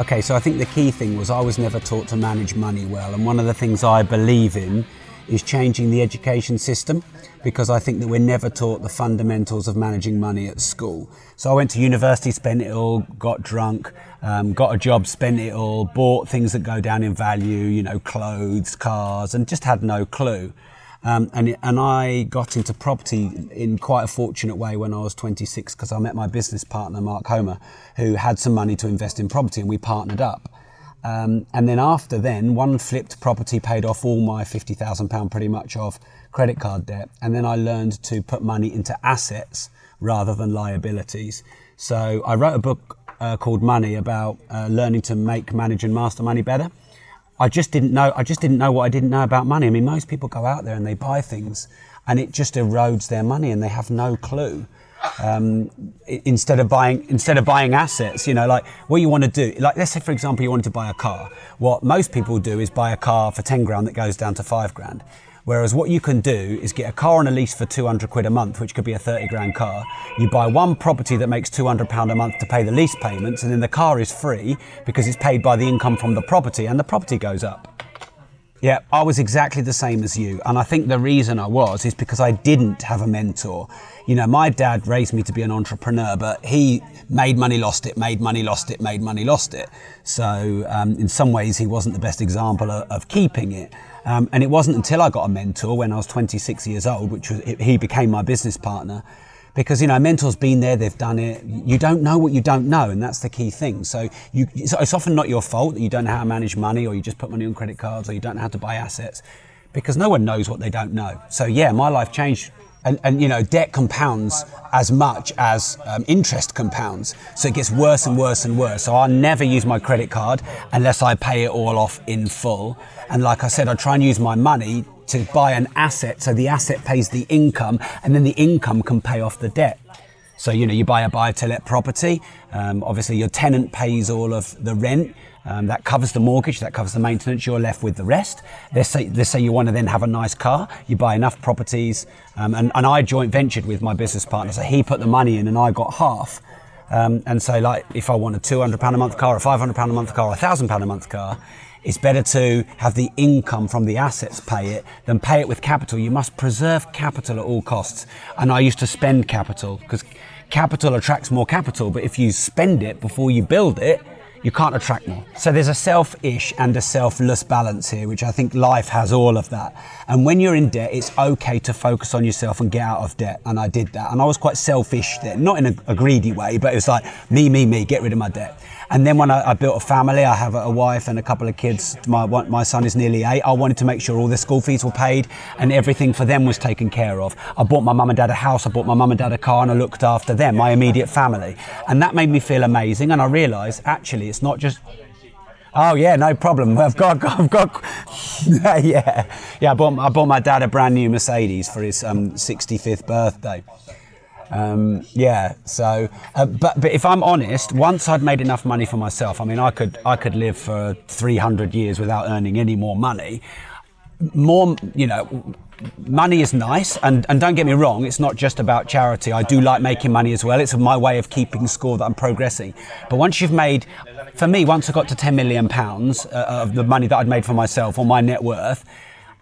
Okay, so I think the key thing was I was never taught to manage money well, and one of the things I believe in is changing the education system because I think that we're never taught the fundamentals of managing money at school. So I went to university, spent it all, got drunk, um, got a job, spent it all, bought things that go down in value, you know, clothes, cars, and just had no clue. Um, and, and I got into property in quite a fortunate way when I was 26 because I met my business partner, Mark Homer, who had some money to invest in property and we partnered up. Um, and then after then, one flipped property paid off all my £50,000 pretty much of credit card debt. And then I learned to put money into assets rather than liabilities. So I wrote a book uh, called Money about uh, learning to make, manage, and master money better. I just didn't know. I just didn't know what I didn't know about money. I mean, most people go out there and they buy things, and it just erodes their money, and they have no clue. Um, instead of buying instead of buying assets, you know, like what you want to do. Like let's say, for example, you wanted to buy a car. What most people do is buy a car for ten grand that goes down to five grand. Whereas what you can do is get a car on a lease for 200 quid a month, which could be a 30 grand car. You buy one property that makes 200 pound a month to pay the lease payments, and then the car is free because it's paid by the income from the property, and the property goes up. Yeah, I was exactly the same as you. And I think the reason I was is because I didn't have a mentor. You know, my dad raised me to be an entrepreneur, but he made money, lost it, made money, lost it, made money, lost it. So, um, in some ways, he wasn't the best example of, of keeping it. Um, and it wasn't until I got a mentor when I was 26 years old, which was he became my business partner, because you know mentor's been there, they've done it. You don't know what you don't know, and that's the key thing. So you, it's often not your fault that you don't know how to manage money, or you just put money on credit cards, or you don't know how to buy assets, because no one knows what they don't know. So yeah, my life changed and, and, you know debt compounds as much as um, interest compounds. So it gets worse and worse and worse. So i never use my credit card unless i pay it all off in full. And like i said i try and use my money to buy an asset so the asset pays the income and then the income can pay off the debt so you know you buy a buy to let property um, obviously your tenant pays all of the rent um, that covers the mortgage, that covers the maintenance. You're left with the rest. Let's say, let's say you want to then have a nice car. You buy enough properties, um, and, and I joint ventured with my business partner. So he put the money in, and I got half. Um, and so, like, if I want a two hundred pound a month car, a five hundred pound a month car, a thousand pound a month car, it's better to have the income from the assets pay it than pay it with capital. You must preserve capital at all costs. And I used to spend capital because capital attracts more capital. But if you spend it before you build it, you can't attract more. So there's a selfish and a selfless balance here, which I think life has all of that. And when you're in debt, it's okay to focus on yourself and get out of debt. And I did that. And I was quite selfish then, not in a, a greedy way, but it was like me, me, me, get rid of my debt. And then when I, I built a family, I have a, wife and a couple of kids. My, my son is nearly eight. I wanted to make sure all their school fees were paid and everything for them was taken care of. I bought my mum and dad a house, I bought my mum and dad a car, and I looked after them, my immediate family. And that made me feel amazing. And I realised actually it's not just Oh yeah, no problem. I've got, I've got, yeah, yeah. I bought, I bought my dad a brand new Mercedes for his um, 65th birthday. Um, yeah. So, uh, but but if I'm honest, once I'd made enough money for myself, I mean, I could I could live for 300 years without earning any more money. More, you know, money is nice, and, and don't get me wrong, it's not just about charity. I do like making money as well. It's my way of keeping score that I'm progressing. But once you've made, for me, once I got to 10 million pounds uh, of the money that I'd made for myself or my net worth,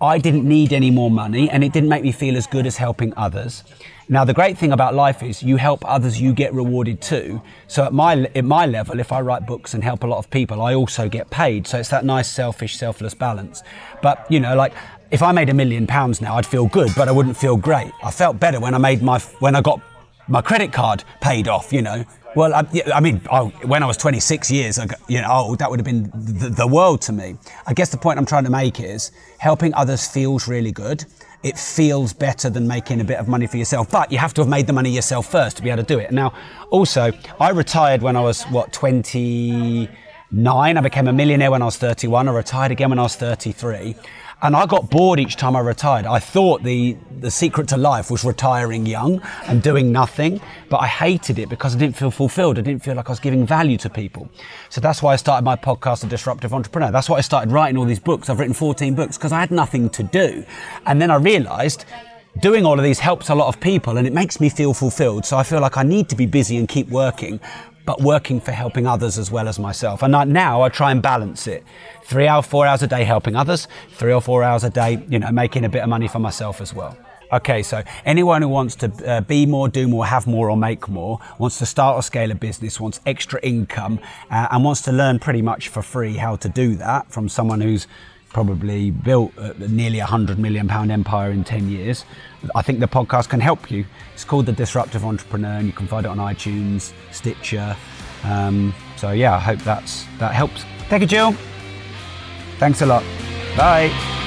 I didn't need any more money, and it didn't make me feel as good as helping others. Now, the great thing about life is you help others, you get rewarded too. So at my, at my level, if I write books and help a lot of people, I also get paid. So it's that nice selfish, selfless balance. But, you know, like if I made a million pounds now, I'd feel good, but I wouldn't feel great. I felt better when I made my, when I got my credit card paid off, you know. Well, I, I mean, oh, when I was 26 years, you know, that would have been the, the world to me. I guess the point I'm trying to make is helping others feels really good it feels better than making a bit of money for yourself. But you have to have made the money yourself first to be able to do it. Now, also, I retired when I was, what, 20. 39. I became a millionaire when I was 31. I retired again when I was 33. And I got bored each time I retired. I thought the, the secret to life was retiring young and doing nothing, but I hated it because I didn't feel fulfilled. I didn't feel like I was giving value to people. So that's why I started my podcast, The Disruptive Entrepreneur. That's why I started writing all these books. I've written 14 books because I had nothing to do. And then I realized doing all of these helps a lot of people and it makes me feel fulfilled. So I feel like I need to be busy and keep working but working for helping others as well as myself. And now I try and balance it. Three hours, four hours a day helping others, three or four hours a day, you know, making a bit of money for myself as well. Okay, so anyone who wants to uh, be more, do more, have more, or make more, wants to start or scale a business, wants extra income, uh, and wants to learn pretty much for free how to do that from someone who's probably built nearly a hundred million pound empire in 10 years. I think the podcast can help you. It's called The Disruptive Entrepreneur and you can find it on iTunes, Stitcher. Um, so yeah, I hope that's, that helps. Thank you, Jill. Thanks a lot. Bye.